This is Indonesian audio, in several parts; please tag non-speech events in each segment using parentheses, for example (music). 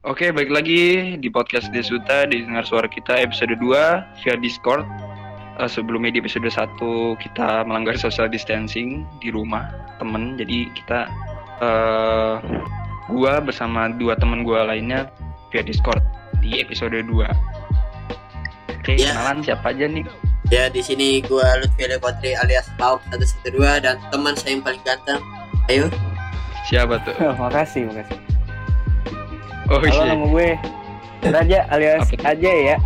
Oke, baik lagi di podcast Desuta di dengar suara kita episode 2 via Discord. Uh, sebelumnya di episode 1 kita melanggar social distancing di rumah temen. Jadi kita uh, gua bersama dua temen gua lainnya via Discord di episode 2. Oke, Ya. kenalan siapa aja nih? Ya di sini gua Lutfi Lepotri alias Lauk 112 dan teman saya yang paling ganteng. Ayo. Siapa tuh? (laughs) makasih, makasih. Oh Halo, iya. nama gue Raja alias Apa? Aja ya.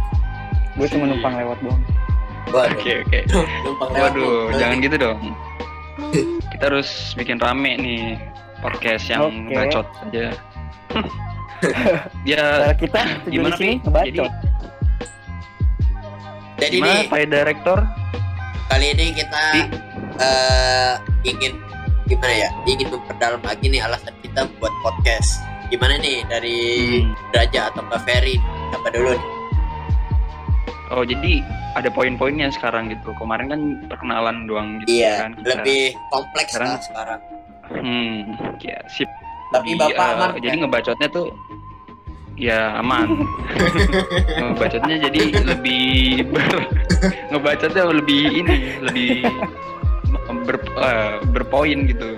Gue cuma numpang lewat doang. Oke, oke. (clears throat) Numpang lewat Waduh, jangan gitu dong. (clears throat) Kita harus bikin rame nih podcast yang Oke. bacot aja. (laughs) ya, Cara kita gimana Pi? ngebacot. Jadi gimana nih Pak Direktur? kali ini kita eh, ingin gimana ya? Ingin memperdalam lagi nih alasan kita buat podcast. Gimana nih dari Hmm. Raja atau Mbak Ferry? Siapa dulu nih? Oh, jadi ada poin-poinnya sekarang gitu. Kemarin kan perkenalan doang gitu Iya, kan. kita. lebih kompleks Sekarang- lah sekarang. Hmm, ya sip. Tapi Jadi, Bapak eh, aman. Jadi kan? ngebacotnya tuh ya aman. (laughs) ngebacotnya jadi lebih ber- (laughs) ngebacotnya lebih ini, lebih ber, eh, berpoin gitu.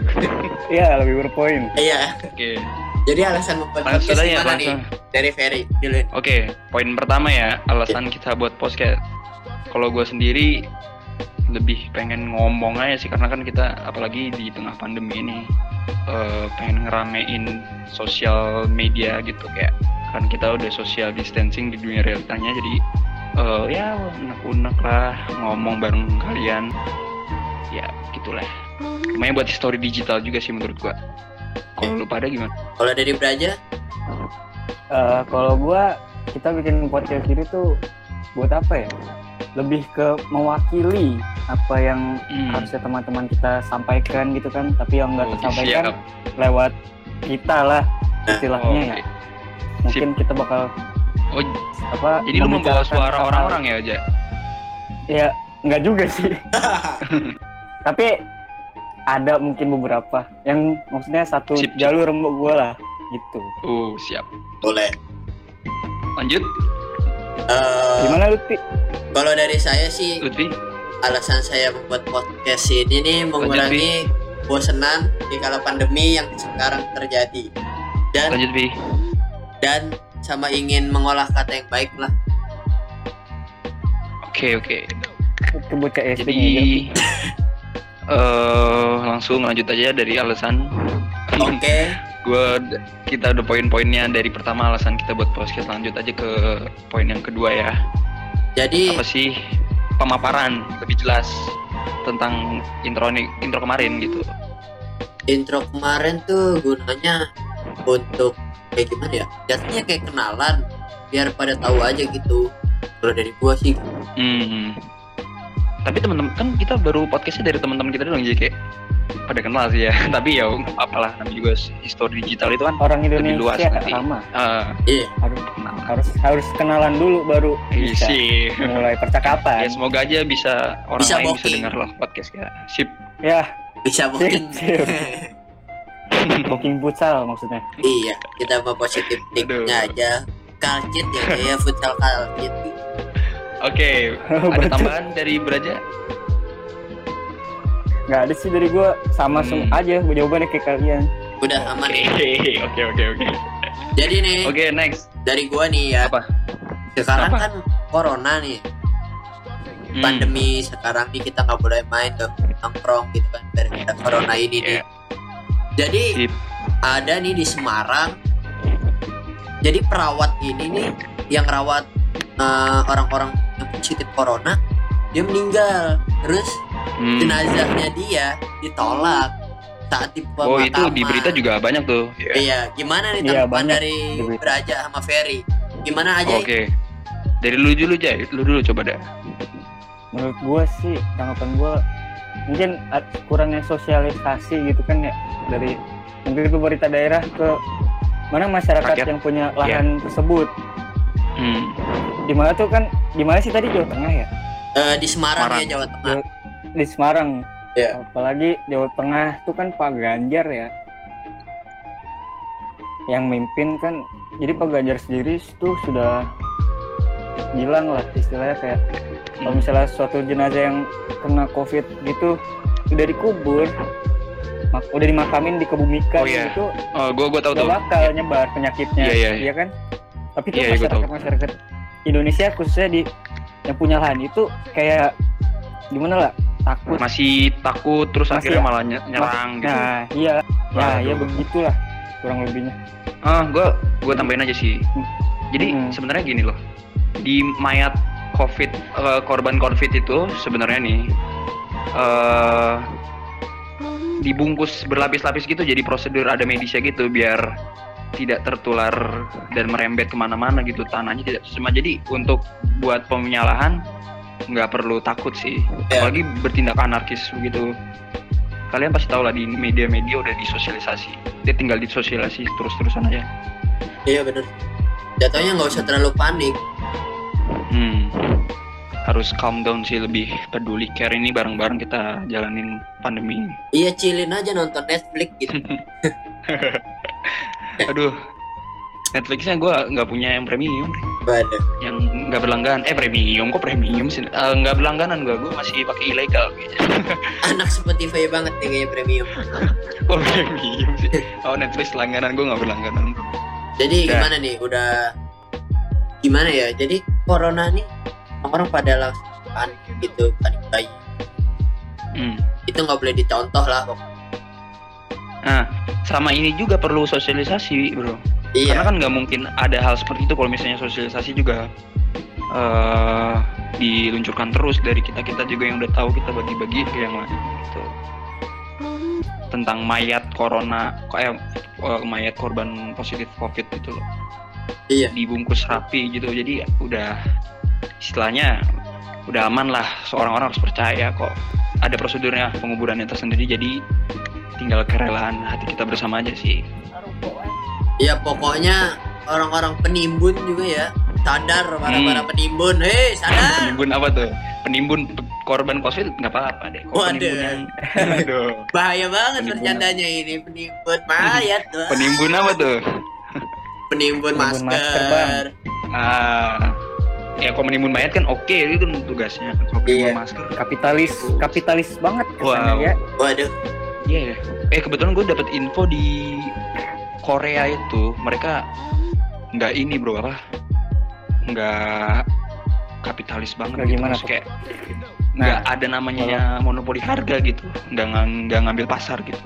Iya, lebih berpoin. Iya. Oke. Jadi alasan membuat podcast aja gimana nih? langsung. Dari Ferry nih. Oke, poin pertama ya, alasan kita buat podcast. Kalau gue sendiri lebih pengen ngomong aja sih karena kan kita apalagi di tengah pandemi ini eh, pengen ngeramein sosial media gitu kayak kan kita udah social distancing di dunia realitanya jadi eh, ya unek-unek lah ngomong bareng kalian ya gitulah Lumayan buat story digital juga sih menurut gua kalau lu pada gimana? Kalau dari Braja, Eh, kalau gua kita bikin podcast ini tuh buat apa ya? Lebih ke mewakili apa yang Hmm. harusnya teman-teman kita sampaikan gitu kan, tapi yang nggak Oke, tersampaikan siap. lewat kita lah istilahnya Oke. ya. Mungkin kita bakal Oh, apa? jadi lu membawa suara orang-orang ya aja? Ya, nggak juga sih. (laughs) Tapi ada mungkin beberapa yang maksudnya satu Sip, jalur sama gue lah gitu. Oh, siap. boleh. Lanjut, Eh, Gimana Lutfi? kalau dari saya sih Lutfi. alasan saya membuat podcast ini nih mengurangi bosenan di kala pandemi yang sekarang terjadi dan Lanjut, Vi. dan sama ingin mengolah kata yang baik lah Oke, oke. Itu bocah SD Jadi (laughs) eh langsung lanjut aja dari alasan. oke Gua kita udah poin-poinnya dari pertama alasan kita buat podcast lanjut aja ke poin yang kedua ya. jadi Apa sih pemaparan lebih jelas tentang intro intro kemarin gitu. intro kemarin tuh gunanya untuk kayak gimana ya jatuhnya kayak kenalan biar pada tahu aja gitu kalau dari gua sih Hmm. Tapi teman-teman kan kita baru podcastnya dari teman-teman kita doang jadi kayak pada kenal sih ya. (laughs) Tapi ya nggak apa-apa lah namanya juga histori digital itu kan orang lebih luas Indonesia nanti. sama eh iya harus kenal. harus harus kenalan dulu baru bisa Isi. mulai Ya percakapan. semoga aja bisa orang Bisa lain bisa booking. dengar lah podcast ya. Sip. Ya, bisa mungkin Sip, (laughs) booking futsal maksudnya. iya kita mau positif aja kalcit ya kayak futsal kalcit Oke, (laughs) ada Betul. tambahan dari Braja? Nggak ada sih dari gue sama Hmm. semua aja jawabannya kayak kalian. udah aman Oke, nih (laughs) oke, oke, oke. jadi nih Oke, next. dari gua nih ya Apa? sekarang Apa? kan corona nih Hmm, pandemi sekarang nih kita nggak boleh main ke nongkrong gitu kan dari corona ini nih Iya. jadi Sip. ada nih di Semarang jadi perawat ini nih yang rawat eh, orang-orang yang positif corona dia meninggal terus Hmm. jenazahnya dia ditolak saat di Oh, itu di berita juga banyak tuh. Iya. iya gimana nih Iya, tanggapan banyak dari. Beraja sama Ferry gimana aja Oke. Dari lu dulu, Jay. Lu dulu coba dah. Menurut gue sih tanggapan gue mungkin kurangnya sosialisasi gitu kan ya dari mungkin pemerintah daerah ke mana masyarakat Rakyat. yang punya lahan tersebut. Hmm. Di mana tuh kan di mana sih tadi Jawa Tengah ya? Eh, di Semarang, Semarang. ya Jawa Tengah Di Semarang. Iya. Apalagi Jawa Tengah tuh kan Pak Ganjar ya. yang mimpin kan jadi Pak Ganjar sendiri itu sudah bilang lah istilahnya kayak kalau misalnya suatu jenazah yang kena covid gitu udah dikubur mak- udah dimakamin dikebumikan Oh, iya. gitu Oh, gue gue tahu gak tuh. bakal nyebar penyakitnya Iya, iya, iya. kan tapi tuh Iya, iya, masyarakat masyarakat Indonesia khususnya di yang punya lahan itu kayak gimana lah takut Masih takut terus Masih akhirnya ya? malah ny- nyerang gitu. nah iya ya Waduh. ya begitulah kurang lebihnya Ah, gue gue tambahin aja sih. Jadi Mm-mm. sebenarnya gini loh, di mayat COVID eh, korban COVID itu sebenarnya nih eh dibungkus berlapis-lapis gitu jadi prosedur ada medisnya gitu biar tidak tertular dan merembet ke mana-mana gitu tanahnya tidak cuma jadi untuk buat penyalahan nggak perlu takut sih. Ya. apalagi bertindak anarkis begitu. Kalian pasti tahu lah di media-media udah disosialisasi. Dia tinggal disosialisasi terus-terusan aja. Iya bener. Jatuhnya nggak usah terlalu panik. Hmm. Harus calm down sih lebih peduli care. Ini bareng-bareng kita jalanin pandemi ini. iya chillin aja nonton Netflix gitu (laughs) Aduh. Netflixnya gue nggak punya yang premium, Waduh. yang nggak berlangganan. Eh premium kok premium sih? Eh, Nggak berlangganan gue, gue masih pakai ilegal. (laughs) anak Spotify banget nih kayaknya premium (laughs) Oh premium sih. Oh Netflix langganan gue nggak berlangganan. jadi Ya. gimana nih udah gimana ya jadi corona nih orang pada langsung panik gitu panik bayi Hmm. itu nggak boleh dicontoh lah pokoknya. Nah, sama ini juga perlu sosialisasi, bro. iya Karena kan nggak mungkin ada hal seperti itu kalau misalnya sosialisasi juga eh diluncurkan terus dari kita kita juga yang udah tahu kita bagi-bagi ke yang lain gitu. Tentang mayat corona kayak eh, mayat korban positif covid gitu loh. Iya. Dibungkus rapi gitu. Jadi udah istilahnya udah aman lah seorang orang harus percaya kok ada prosedurnya penguburannya tersendiri jadi tinggal kerelaan hati kita bersama aja sih. Ya pokoknya orang-orang penimbun juga ya. Sadar para para Hmm. penimbun. Hei sadar. (laughs) Penimbun apa tuh? Penimbun pe- korban covid nggak apa-apa deh. Kok Waduh. penimbun yang (laughs) aduh bahaya banget Penimbun. bercandanya ini penimbun. mayat tuh. Penimbun apa tuh? Penimbun Penimbun masker, masker, Bang. ah. Ya kalau menimbun mayat kan oke itu kan tugasnya. Kalau penimbun Iya. masker. Kapitalis kapitalis banget kesannya Wow. ya. Waduh iya ya. eh kebetulan gue dapet info di Korea itu. Mereka nggak ini bro apa? Nggak kapitalis banget Nggak gitu. gimana kayak nggak nah ada namanya monopoli harga gitu. Nggak ng- nggak ngambil pasar gitu.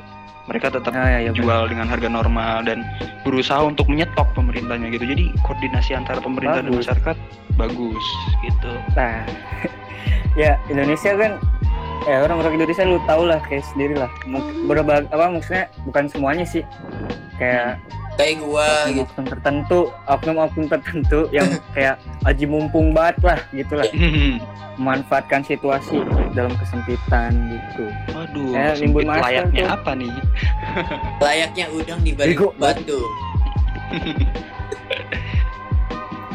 Mereka tetap nah, ya, ya, jual dengan harga normal dan berusaha untuk menyetok pemerintahnya gitu. Jadi koordinasi antara pemerintah dan Bagus. masyarakat bagus gitu. Nah, (laughs) ya Indonesia kan, ya orang-orang Indonesia lu tau lah kayak sendiri lah. Mungkin berbagai apa maksudnya bukan semuanya sih. Kayak kayak gua gitu oknum tertentu, oknum-oknum tertentu yang (laughs) kayak aji mumpung banget lah gitu lah. Memanfaatkan situasi dalam kesempitan gitu. waduh sempit nimbun layaknya tuh. apa nih (laughs) layaknya udang di balik batu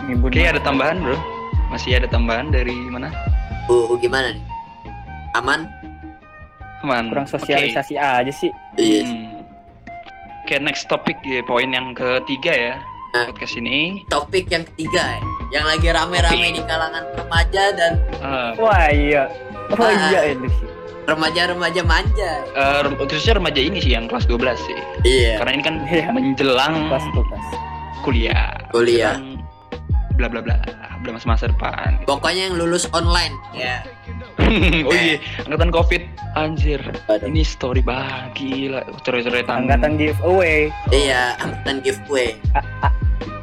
Oke ada tambahan bro masih ada tambahan dari mana uh gimana nih aman Aman. kurang sosialisasi aja sih. iya Hmm. Oke next topik ya poin yang ketiga ya Nah. podcast ini topik yang ketiga ya yang lagi rame-rame di kalangan remaja dan eh, Wah iya, oh Ah. iya ini sih. remaja-remaja manja eh, rem- khususnya remaja ini sih yang kelas 12 sih iya karena ini kan Iya. menjelang Pas tuh pas. kuliah Kuliah. Bla bla bla bla masa masa depan pokoknya yang lulus online ya (laughs) oh iya angkatan covid anjir. Ini story banget gila. Coret-coretan Angkatan giveaway. iya angkatan giveaway.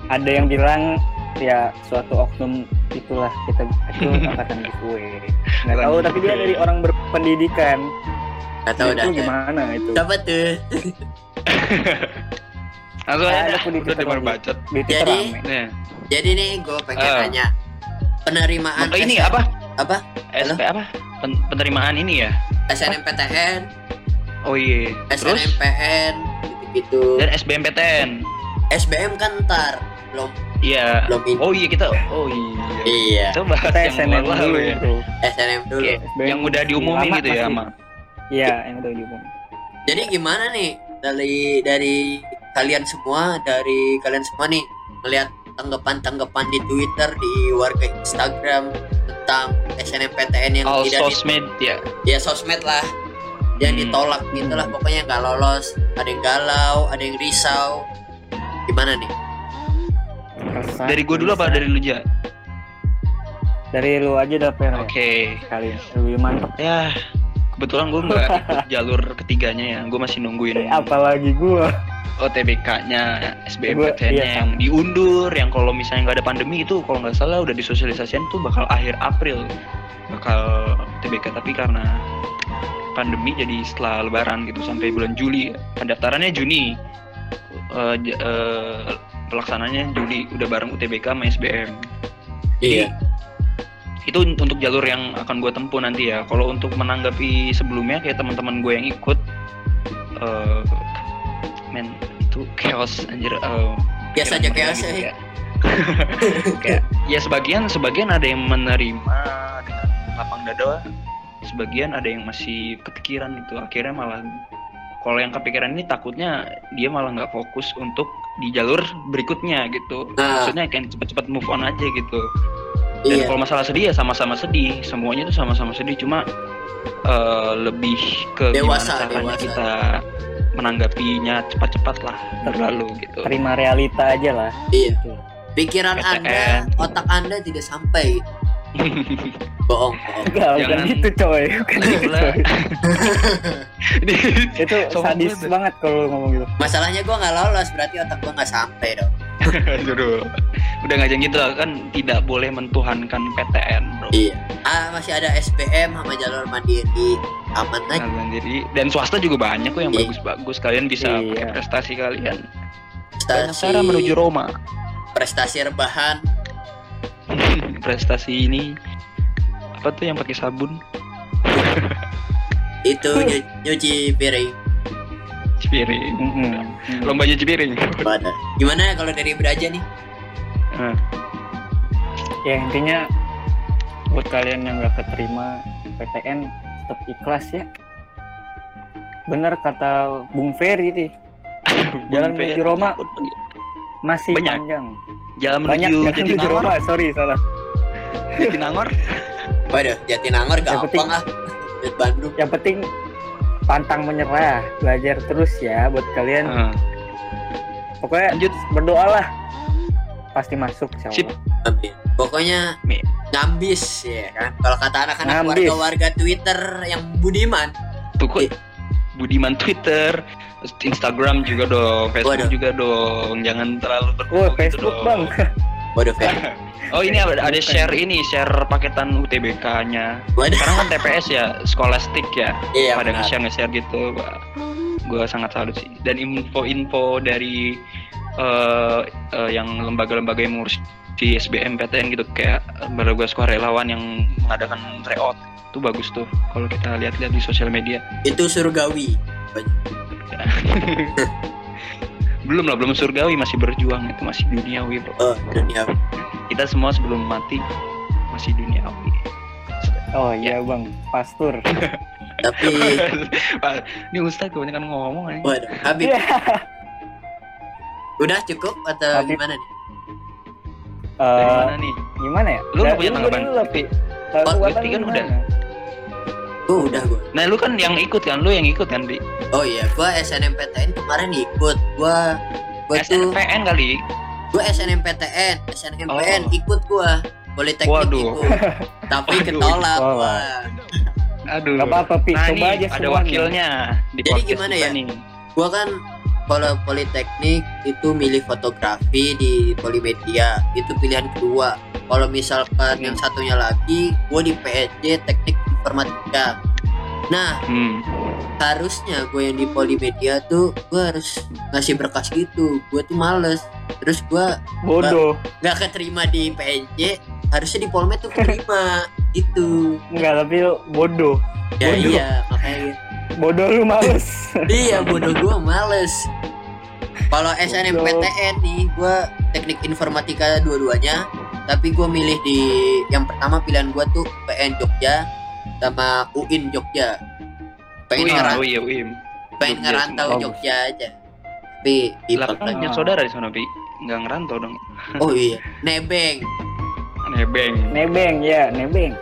Ada yang bilang ya suatu oknum itulah kita itu (laughs) angkatan giveaway. Nggak tahu tapi dia dari orang berpendidikan. Gak tau itu dah gimana itu? Siapa tuh? (laughs) Langsung aja. aku di udah Twitter di mana bacot. Jadi-. Nih. Jadi nih gue pengen Ah. nanya. Penerimaan Maka ini apa Apa? SP apa? Pen- penerimaan ini ya? SNMPTN oh iya. Terus? SNMPN gitu-gitu. Dan SBMPTN SBM kan ntar Belum. Iya. Belum ini. oh iya kita oh iya. Iya. Kita bahas kita yang SNM lalu dulu ya. bro. SNM dulu. SBM yang udah diumumin gitu ya sama iya yang udah diumumin. Jadi gimana nih Dari dari kalian semua dari kalian semua nih melihat tanggapan-tanggapan di Twitter di warga Instagram tentang SNMPTN yang all tidak di- sosmed ya. Ya sosmed lah. Yang Hmm. ditolak gitulah pokoknya nggak lolos. Ada yang galau ada yang risau. Gimana nih? Resah, dari gue dulu apa dari lu ja? Dari lu aja dah Per oke. Ya, kali lebih mantep. Ya kebetulan gue nggak ikut jalur ketiganya ya. Gue masih nungguin apalagi gua. OTBK-nya Gua- SBMPTN iya, yang diundur yang kalau misalnya nggak ada pandemi itu kalau nggak salah udah disosialisasikan tuh bakal akhir April. Bakal TBK tapi karena pandemi jadi setelah lebaran gitu sampai bulan Juli. Pendaftarannya Juni. Eh, j- eh, pelaksananya Juli. Udah bareng UTBK sama SBM iya itu un- untuk jalur yang akan gue tempuh nanti ya. Kalau untuk menanggapi sebelumnya kayak teman-teman gue yang ikut eh men itu chaos anjir eh, biasa aja chaos gitu, ya. (laughs) kayak, ya sebagian sebagian ada yang menerima dengan lapang dada sebagian ada yang masih kepikiran gitu. Akhirnya malah kalau yang kepikiran ini takutnya dia malah nggak fokus untuk di jalur berikutnya gitu. Nah. maksudnya kayak cepet-cepet move on aja gitu dan iya. kalau masalah sedih ya sama-sama sedih. Semuanya tuh sama-sama sedih. Cuma eh, lebih ke Dewasa, gimana caranya dewasa. kita menanggapinya cepat-cepat lah berlalu gitu. terima realita aja lah. Iya. Gitu. pikiran PTN. anda otak anda tidak sampai bohong bohong. Enggak, bukan Jangan- gitu coy. Bukan gitu coy. (laughs) Ini itu (laughs) sadis banget. banget kalau ngomong gitu. Masalahnya gua nggak lolos berarti otak gua nggak sampai dong. (laughs) Aduh. udah ngajak gitu lah, kan tidak boleh mentuhankan PTN bro. Iya. Ah masih ada SPM sama jalur mandiri. Aman aja Kalian jadi dan swasta juga banyak kok yang Iya. bagus-bagus. Kalian bisa Iya. pakai prestasi kalian. Banyak prestasi. Cara menuju Roma. Prestasi rebahan (laughs) prestasi ini apa tuh yang pakai sabun? (laughs) Itu nyu- nyuci piring. Cipiring Mm-mm. (laughs) lomba nyuci piring. Pada gimana kalau dari beraja nih? Nah, ya intinya buat kalian yang nggak keterima PTN tetap ikhlas ya. Bener kata Bung Ferry nih Jalan menuju Roma. masih Banyak. panjang jalan banyak menuju jalan Jatinangor. Roma sorry salah. Jatinangor? Waduh Jatinangor gampang ah Bandung. yang penting pantang menyerah belajar terus ya buat kalian. Nah, pokoknya lanjut. berdoalah pasti masuk insya Sip. Amin. pokoknya Mi. ngambis ya kan? Kalau kata anak-anak warga-warga Twitter yang budiman. Tuh kok Budiman Twitter Instagram juga dong Facebook Waduh. juga dong. Jangan terlalu oh berkumpul gitu Facebook dong. bang. (laughs) Waduh Fer. (laughs) Oh ini ada, ada share ini share paketan UTBK-nya waduh. Sekarang kan TPS ya scholastic ya. Iya pada nge-share nge-share gitu gue sangat salut sih. Dan info-info dari eh, eh, yang lembaga-lembaga yang mengurus di SBM PTN gitu kayak lembaga sukarelawan yang mengadakan tryout. Itu bagus tuh kalau kita lihat-lihat di sosial media. Itu surgawi. (laughs) Belum lah belum surgawi masih berjuang. Itu masih duniawi bro. Oh dunia kita semua sebelum mati masih duniawi. Oh iya bang. Pastur. (laughs) Tapi (laughs) Pak, ini Ustadz kebanyakan ngomong nih waduh Habib. Iya. udah cukup atau Habib. gimana nih dari Eh, mana nih gimana ya Lu nggak Ya, punya lu tanggapan? Oh, Tanggapan Wifty kan lu udah. gimana? oh udah gua nah lu kan yang ikut kan lu yang ikut kan bi oh iya gua SNMPTN kemarin ikut gua gua tuh SNPN kali gua SNMPTN SNMPN Oh. ikut gua Politeknik Waduh. ikut (laughs) tapi Waduh. ketolak Oh. gua aduh Gak apa-apa Pi, nah coba nih aja ada semuanya. wakilnya di Jadi gimana ya? nih gua kan kalau politeknik itu milih fotografi di Polimedia itu pilihan kedua. Kalau misalkan Hmm. yang satunya lagi gua di PSJ teknik informatika. Nah hmm. harusnya gue yang di Polimedia tuh gue harus ngasih berkas gitu. Gue tuh males. Terus gue bodoh. nggak keterima di PNJ harusnya di Polmed tuh keterima. (laughs) Itu enggak tapi bodoh. Ya Bodoh. iya makanya bodoh lu males. (laughs) Iya bodoh gue males. Kalau SNMPTN nih gue teknik informatika dua-duanya tapi gue milih di yang pertama pilihan gue tuh PN Jogja sama UIN Jogja. Pengen Wim, ngeran oh iya Wim pengen Jogja. Ngerantau bagus. Jogja aja. Tapi di punya saudara di sana, Pi. Nggak ngerantau dong. oh iya nebeng. Nebeng. nebeng ya nebeng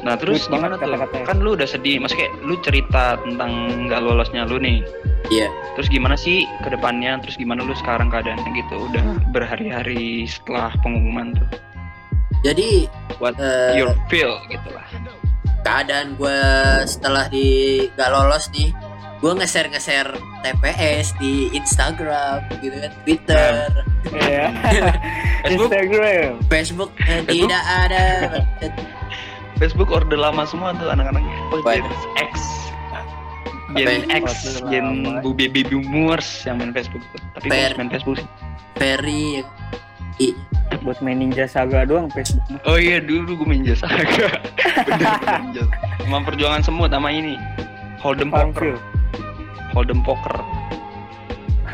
Nah terus Sweet gimana banget tuh? kata-katanya. Kan lu udah sedih, maksudnya kayak lu cerita tentang nggak lolosnya lu nih. Iya. Terus gimana sih ke depannya? Terus gimana lu sekarang keadaannya gitu? Udah berhari-hari setelah pengumuman tuh. jadi What eh, your feel gitu lah. keadaan gue setelah di gak lolos nih gue nge-share nge-share TPS di Instagram gitu kan Twitter ya (laughs) Facebook, Instagram Facebook eh, Facebook? tidak ada (laughs) Facebook orde lama semua tuh anak-anaknya. Oh, Gen. X. Gen ya? X, Gen lama. bu baby boomers yang main Facebook tuh. Tapi gue Per- main Facebook sih. Ferry ya. I, buat main Ninja Saga doang Facebook. Oh iya dulu gue main Bener bener jasa. (laughs) Emang perjuangan semut sama ini. Hold'em poker. Hold'em poker.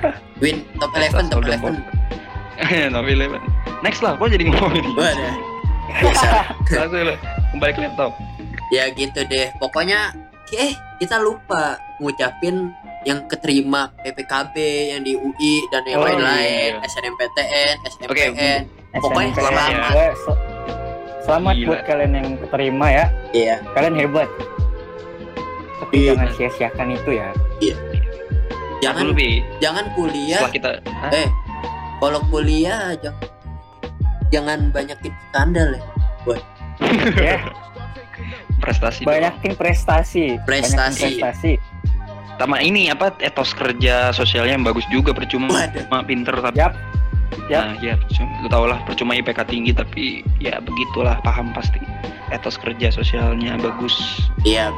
(laughs) win top 11 top Hold'em 11 poker. (laughs) Top 11. Next lah, kok jadi ngomongin ini? Waduh. Bisa. Langsung lah, kembali ke laptop. ya gitu deh pokoknya eh kita lupa ngucapin yang keterima PPKB yang di UI dan yang Oh, lain-lain iya. SNMPTN SNMPN Pokoknya SNMPTN. selamat. Ya, se- selamat Gila. buat kalian yang keterima ya iya kalian hebat tapi Iya. jangan sia-siakan itu ya jangan Dulu, Bi. jangan kuliah Setelah kita Hah? eh kalau kuliah jangan jangan banyakin skandal ya ya. Prestasi banyakin prestasi. Prestasi. Banyakin prestasi. Sama ini apa etos kerja sosialnya yang bagus juga percuma cuma pinter tapi Yap. Yap. nah ya percuma lu tau lah percuma IPK tinggi tapi ya begitulah paham pasti. Etos kerja sosialnya bagus. Iya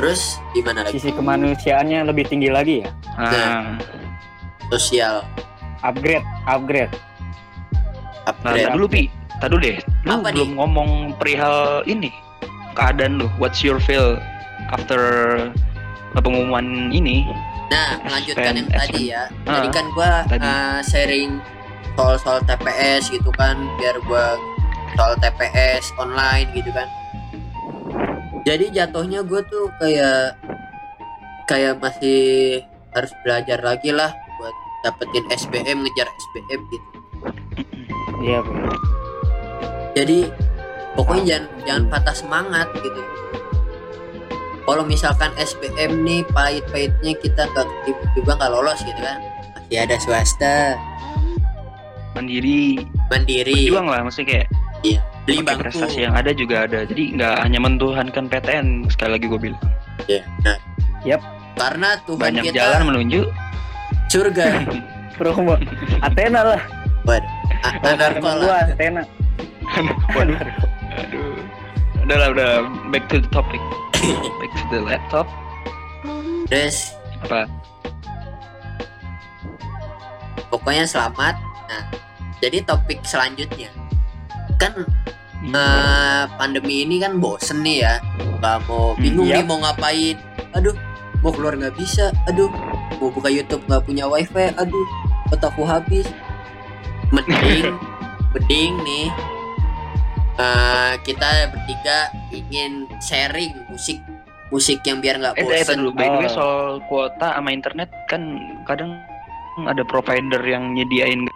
terus gimana lagi? Sisi kemanusiaannya lebih tinggi lagi ya? Nah, sosial. Upgrade upgrade. Nah upgrade tak dulu pi tak dulu deh lu Apa belum ngomong perihal ini keadaan lu what's your feel after pengumuman ini Nah, melanjutkan yang tadi ya. Ah, Tadi kan gua tadi. uh, sharing soal-soal TPS gitu kan, biar gua soal TPS online gitu kan. Jadi jatuhnya gue tuh kayak kayak masih harus belajar lagi lah buat dapetin SBM, ngejar SBM gitu. iya bro. Jadi pokoknya jangan jangan patah semangat gitu. Kalau misalkan SBM nih pahit-pahitnya kita nggak juga nggak lolos gitu kan, masih ada swasta mandiri mandiri berjuang lah maksudnya kayak beli pakai bangku. prestasi yang ada juga ada jadi nggak hanya mentuhankan PTN sekali lagi gue bilang Ya, nah. Yap. Karena Tuhan banyak kita jalan menuju surga. (laughs) promo Athena lah Waduh, ah, anarko lah. gua Athena Waduh. aduh. Udah lah udah back to the topic. Back to the laptop. Terus? Apa? Pokoknya selamat. Nah, jadi topik selanjutnya. Kan Hmm. eh, pandemi ini kan bosen nih ya. Nggak mau Hmm, bingung iya. nih mau ngapain. Aduh mau keluar nggak bisa. Aduh mau buka YouTube nggak punya wifi. Aduh otakku habis. Mending (laughs) mending nih eh, kita bertiga ingin sharing musik musik yang biar nggak eh, eh bosen. dulu. By the way Oh. soal kuota sama internet kan kadang ada provider yang nyediain.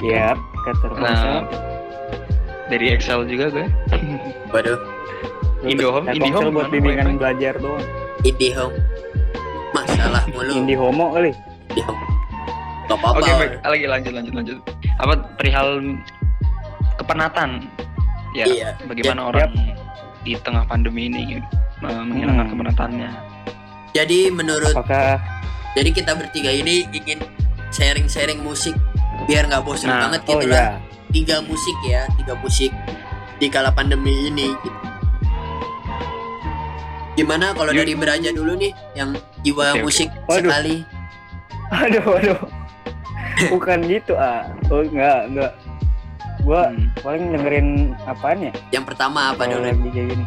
Yap, kata nah dari Excel juga gue. (laughs) Waduh. Indihome Telkomsel Indihome buat bimbingan belajar doang. IndiHome. Masalah mulu. Indihomo kali. IndiHome. Gak apa-apa. Oke, baik. lagi lanjut lanjut lanjut. Apa perihal kepenatan? Ya, Iya. bagaimana Yap, orang di tengah pandemi ini uh, menghilangkan Hmm. kepenatannya? jadi menurut apakah jadi kita bertiga ini ingin sharing-sharing musik biar nggak bosan Nah, banget oh gitu lah ya tiga musik ya tiga musik di kala pandemi ini gitu. gimana kalau Yuk. dari Beraja dulu nih yang jiwa oke. musik Waduh. sekali aduh aduh (laughs) bukan gitu ah oh enggak enggak gua Hmm. paling dengerin apaan ya yang pertama apa dulu gini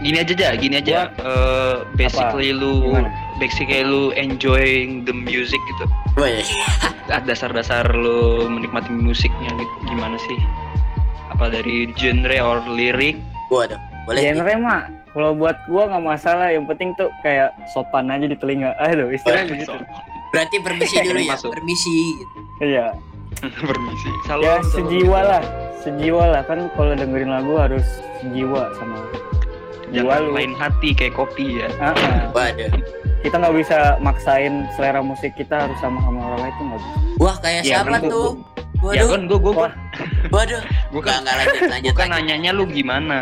Gini aja aja, gini aja. Eh, basically lu Gimana? basically lu enjoying the music gitu. Woi, (laughs) Ah, Dasar-dasar lu menikmati musiknya gitu. Gimana sih? Apa dari genre or lirik? waduh boleh genre mah kalau buat gua nggak masalah yang penting tuh kayak sopan aja di telinga (laughs) aduh istilahnya begitu Berarti permisi (laughs) dulu ya, permisi. gitu. iya (laughs) permisi salam ya salam. sejiwa lah sejiwa lah kan kalau dengerin lagu harus sejiwa sama jiwa jangan lu lain hati kayak kopi ya Ah, ah. Waduh. kita nggak bisa maksain selera musik kita harus sama sama orang lain itu nggak bisa Wah, kayak Iya, siapa tuh? ya Waduh, kan gue gue Wah. waduh. gue kan enggak lanjut, (laughs) lanjut. gue kan lanjut. nanyanya lu gimana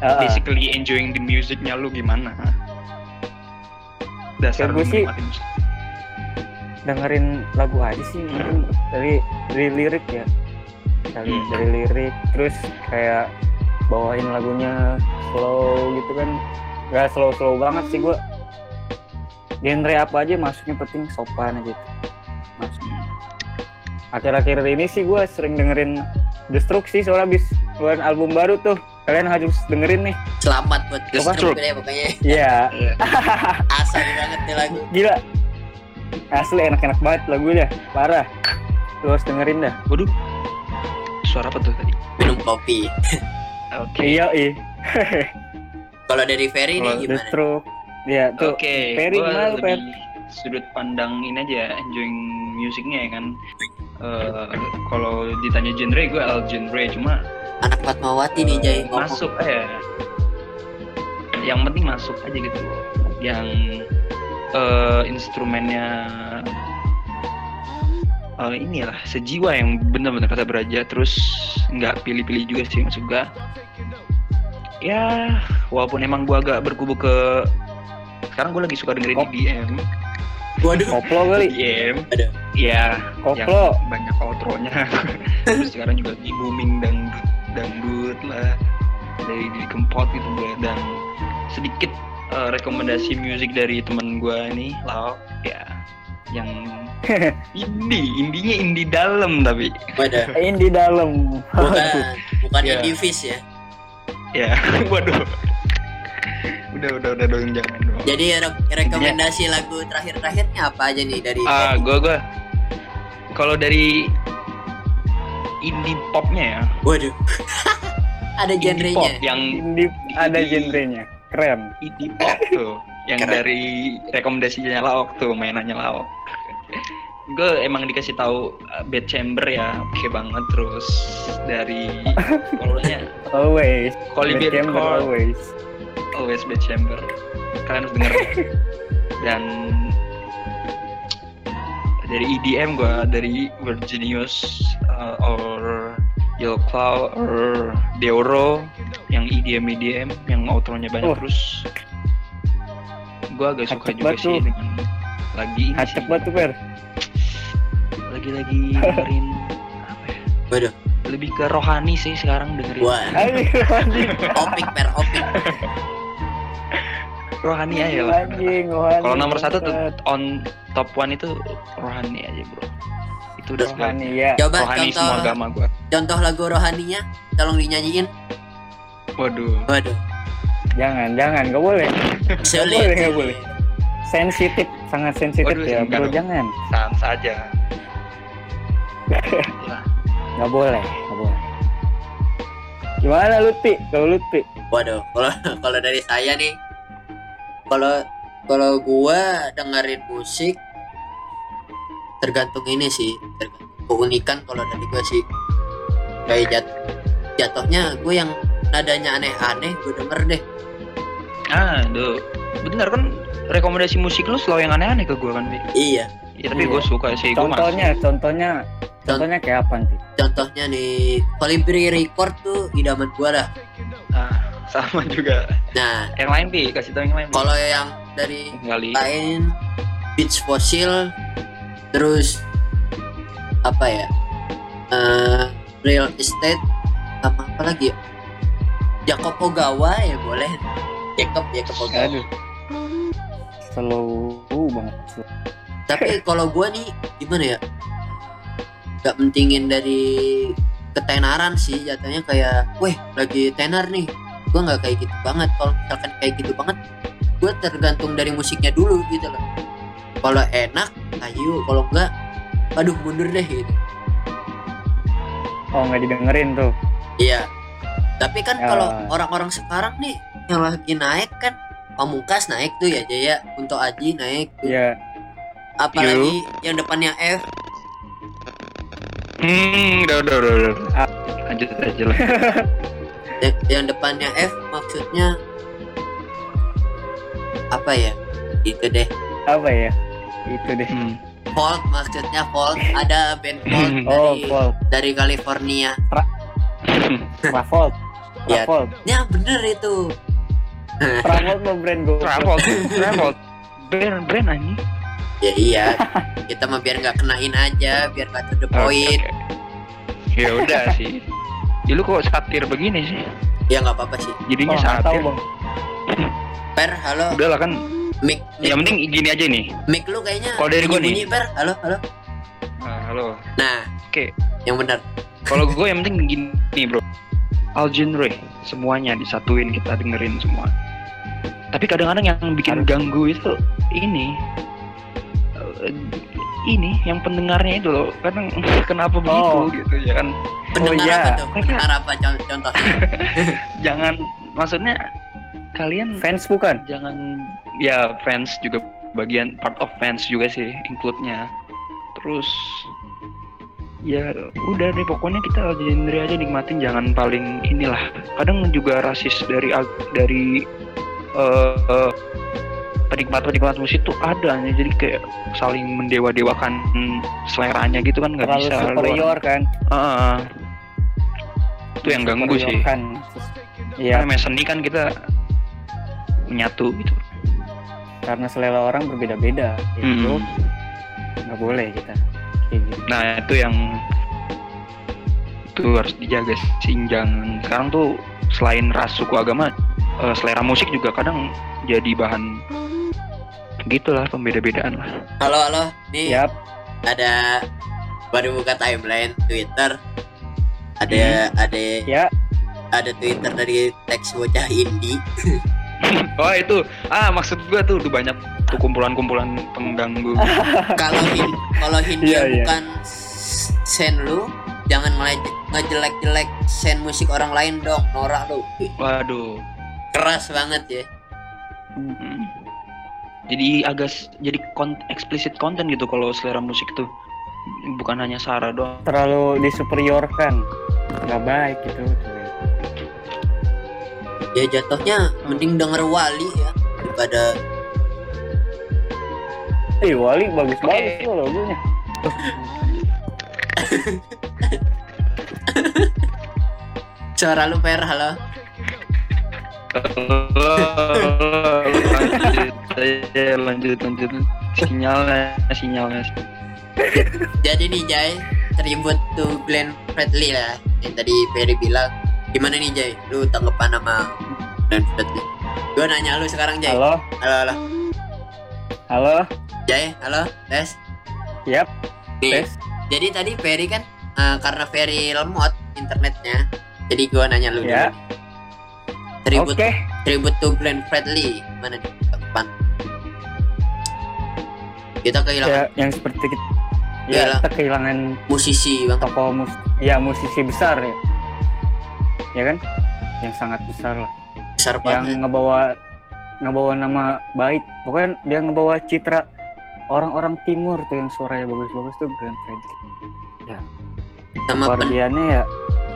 ah. basically enjoying the musicnya lu gimana dasar Ya, lu sih-. Dengerin lagu aja sih mungkin dari dari lirik ya dari, Hmm. dari lirik terus kayak bawain lagunya slow gitu kan nggak slow slow banget sih gua genre apa aja masuknya penting sopan aja gitu. masuk akhir-akhir ini sih gua sering dengerin Destruksi soalnya habis keluarin album baru tuh kalian harus dengerin nih Selamat buat? Destruct ya pokoknya. iya Iya. (laughs) Asal banget nih lagu. gila asli enak-enak banget lagunya parah lu harus dengerin dah waduh suara apa tuh tadi Minum kopi. (laughs) oke iya ih Kalau dari Ferry nih The gimana? Stroke ya tuh Oke, Ferry, gimana lu, Fer? sudut pandang ini aja, enjoying musiknya ya kan. Eh, kalau ditanya genre, gue all genre, cuma Anak Fatmawati nih Jay ngomong. masuk aja. Yang penting masuk aja gitu. Yang eh, instrumennya eh, inilah sejiwa yang benar-benar kata beraja, terus nggak pilih-pilih juga sih gue. Ya, walaupun emang gue agak berkubu ke sekarang gue lagi suka dengerin Kop. EDM Waduh. koplo kali EDM Ada. ya koplo yang banyak outronya (laughs) terus sekarang juga lagi booming dangdut dangdut lah dari Didi Kempot gitu gue dan sedikit eh, rekomendasi musik dari temen gue nih Lau ya yang (laughs) indie indinya indie dalam tapi Waduh. (laughs) ini di dalam Bukan bukan Iya. indivis ya. ya (laughs) waduh udah udah udah dong jangan dong Jadi re- rekomendasi lagu terakhir-terakhirnya apa aja nih dari ah Ferry? gue gue kalau dari indie popnya ya Waduh. Ada indie pop genrenya. yang Indie ada genrenya keren. Pop tuh yang Keren. dari rekomendasinya Laok tuh mainannya Laok. Gue emang dikasih tahu uh, Bad Chamber ya oke banget terus dari (laughs) kolonnya always. Chamber Call always. Always Bad Chamber. Kalian harus denger. (laughs) Dan dari EDM gue dari Virginius uh, or Cloud or Deoro yang E EDM EDM yang outronya banyak Oh. terus. Gue agak suka Hacep juga banget sih dengan lagi ini hacep sih. tuh per lagi-lagi dengerin (laughs) apa ya? Waduh. lebih ke rohani sih sekarang dengerin. Wah. anjing Opik per opik. (laughs) rohani aja lah. Anjing rohani kalau nomor satu tuh on top one itu rohani aja bro. Itu udah rohani. Ya Coba rohani contoh semua agama gua. contoh lagu rohaninya tolong dinyanyiin. Waduh Waduh. jangan jangan gak boleh Sulit. boleh, nggak boleh. sensitif sangat sensitif Waduh, ya bro jangan sans saja (laughs) nggak boleh nggak boleh gimana Lutfi kalau Lutfi Waduh, kalau kalau dari saya nih, kalau kalau gua dengerin musik tergantung ini sih, tergantung keunikan kalau dari gua sih. Kayak jat, jatuhnya gue yang nadanya aneh-aneh gue denger deh. ah duh bener kan rekomendasi musik lu selalu yang aneh-aneh ke gua kan Bi? Iya, ya tapi Iya. gue suka sih gua contohnya contohnya contohnya kayak apa nih contohnya nih Colibri Record tuh idaman gua lah. masuk. ah sama juga Nah, yang lain bi kasih tau yang lain kalau yang dari kali lain Beach Fossil terus apa ya eh real estate sama apa lagi ya Jacob Ogawa ya boleh. Jacob Jacob Ogawa. Aduh. Slow banget. Tapi kalau gua nih gimana ya? Nggak mentingin dari ketenaran sih jatuhnya kayak weh lagi tenar nih. Gua nggak kayak gitu banget. Kalau misalkan kayak gitu banget gua tergantung dari musiknya dulu gitu loh. Kalau enak ayo. Kalau enggak aduh mundur deh gitu. Oh nggak didengerin tuh. Iya tapi kan Ya. kalau orang-orang sekarang nih yang lagi naik kan Pamungkas naik tuh ya Jaya untuk Aji naik tuh. ya apalagi yang depannya F Hmm, udah udah udah. udah. Ah. Lanjut aja lah. (laughs) yang, yang depannya F maksudnya apa ya itu deh apa ya itu deh Hmm. Volt maksudnya Volt (laughs) ada band Volt oh dari Volt dari California Travolt (laughs) Ya. Travolt ya bener itu Travolt mau brand gue Travel, travel. Brand, brand anjing. ya iya kita mah biar nggak kenain aja biar nggak to the point oke. Ya udah sih. Ya lu kok satir begini sih? ya nggak apa-apa sih Jadinya oh nggak tahu satir. bang Per halo Udah lah kan. mic mic, Yang penting gini aja nih. mic lu kayaknya Kalau dari bunyi nih. Per halo halo Nah, halo. nah Oke. yang benar Kalau gue yang penting gini bro. All genre semuanya disatuin kita dengerin semua. Tapi kadang-kadang yang bikin ganggu itu ini eh, ini yang pendengarnya itu loh. Kadang (laughs) kenapa begitu Oh. gitu ya kan? Pendengar iya. apa tuh? Pendengar apa Con- contohnya (laughs) jangan maksudnya kalian fans bukan? jangan ya fans juga bagian part of fans juga sih include-nya. Terus ya udah deh pokoknya kita genre aja nikmatin jangan paling inilah. Kadang juga rasis dari dari eh, eh, penikmat-penikmat musik tuh ada nih jadi kayak saling mendewa-dewakan seleranya gitu kan nggak bisa superior kan? Ah, itu yang ganggu sih. kan karena iya namanya seni kan kita menyatu gitu. Karena selera orang berbeda-beda. Itu Mm. nggak boleh kita. gitu Nah itu yang itu harus dijaga sih. Jangan sekarang tuh selain ras suku agama eh, selera musik juga kadang jadi bahan gitulah pembeda-bedaan lah. halo halo nih Yap, ada baru buka timeline Twitter. Ada Hmm. ada ya. ada Twitter dari teks bocah indie (laughs) (laughs) Oh itu ah maksud gua tuh udah banyak tuh kumpulan-kumpulan pengganggu. (laughs) kalau hin kalau Hindia Iya, iya. bukan s- sen lu jangan ngejelek-jelek sen musik orang lain dong norak lu Waduh. keras banget ya Hmm. Jadi agak jadi kon eksplisit konten gitu kalau selera musik tuh bukan hanya Sarah doang. terlalu disuperiorkan nggak baik gitu ya jatuhnya mending denger Wali ya daripada Eh Wali bagus-bagus Oke. tuh lagunya. (laughs) Suara lu per halo lanjut aja lanjut lanjut. Sinyalnya sinyalnya. Jadi nih Jay tribute to Glenn Fredly lah. Yang tadi Ferry bilang gimana nih Jay lu tanggapan sama Gua nanya lu sekarang Jay. Halo? Halo halo. Halo? Jay halo tes yap. Nih tes jadi tadi Ferry kan eh, karena Ferry lemot internetnya jadi gua nanya lu Ya. dulu. tribute oke. tribute to Glenn Fredly mana nih depan. Kita kehilangan ya yang seperti kita ya Iyalah. kita kehilangan musisi bang. tokoh mus ya musisi besar ya. Ya kan? Yang sangat besar lah besar yang banget. ngebawa ngebawa nama baik. Pokoknya dia ngebawa citra orang-orang timur tuh yang suaranya bagus-bagus tuh Grand Fredly sama pen, keluarganya ya.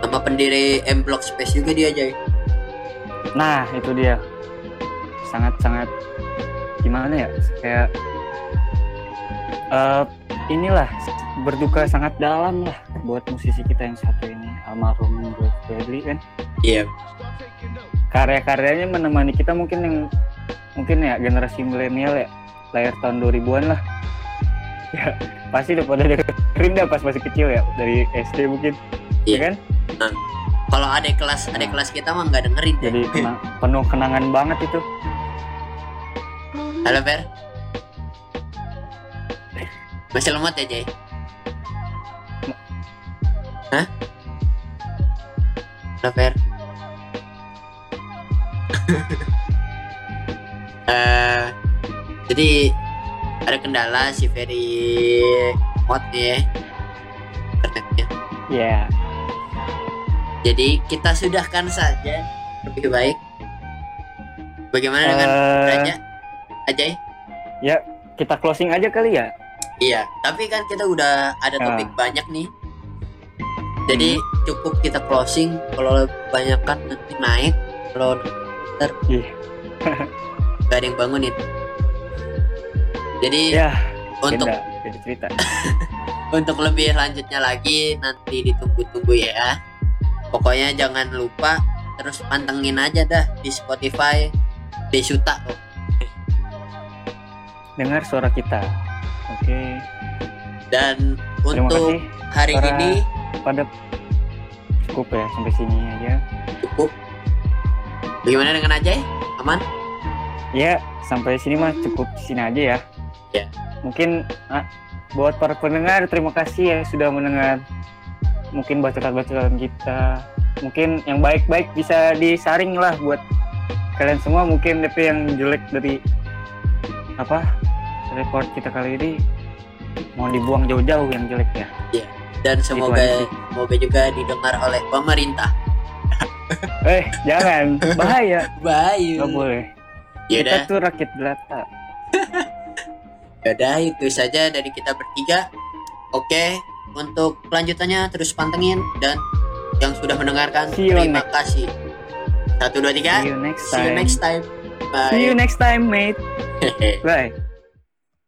sama pendiri M Block Space juga dia Jay nah itu dia. Sangat-sangat gimana ya? Kayak eh inilah berduka sangat dalam lah buat musisi kita yang satu ini. Almarhum Fredly kan? Iya karya-karyanya menemani kita mungkin yang mungkin ya generasi milenial ya. Lahir tahun 2000-an lah. (laughs) Ya pasti udah pada dengerin dah pas masih kecil ya dari SD mungkin. Iya. ya kan? Kalau adik kelas adik kelas kita mah nggak dengerin Jay. jadi kena- penuh kenangan banget itu. Halo Fer. Masih lemot ya Jay? Hah? Halo Fer (laughs) Eh, jadi ada kendala si Ferry mod ya internetnya ya jadi kita sudahkan saja lebih baik Bagaimana dengan Eh, Raja? Ajay? ya kita closing aja kali ya. Iya, tapi kan kita udah ada Ah. topik banyak nih. Jadi cukup kita closing. Kalau kebanyakan nanti naik. Kalau ntar (laughs) Ih. gak ada yang bangunin. Jadi Ya, untuk beda cerita. (laughs) untuk lebih lanjutnya lagi nanti ditunggu-tunggu ya. Pokoknya jangan lupa terus pantengin aja dah di Spotify di Suta kok. Dengar suara kita. Oke. Dan Terima untuk kasih hari para- ini pada cukup ya sampai sini aja. cukup. Bagaimana dengan Ajay? Aman? Ya, sampai sini mah cukup di sini aja ya. Ya. Mungkin ah, buat para pendengar terima kasih ya sudah mendengar mungkin bacotan-bacotan kita. Mungkin yang baik-baik bisa disaring lah buat kalian semua mungkin tapi yang jelek dari apa record kita kali ini mau dibuang jauh-jauh yang jelek ya. Dan aja semoga semoga juga didengar oleh pemerintah. Eh, jangan bahaya. Bayu. Nggak boleh. Yaudah, Kita tuh rakyat jelata. (laughs) yaudah itu saja dari kita bertiga. Oke, untuk kelanjutannya terus pantengin dan yang sudah mendengarkan See you terima next- kasih. Satu dua tiga. See you next See you time. next time. Bye. See you next time, mate. (laughs) Bye.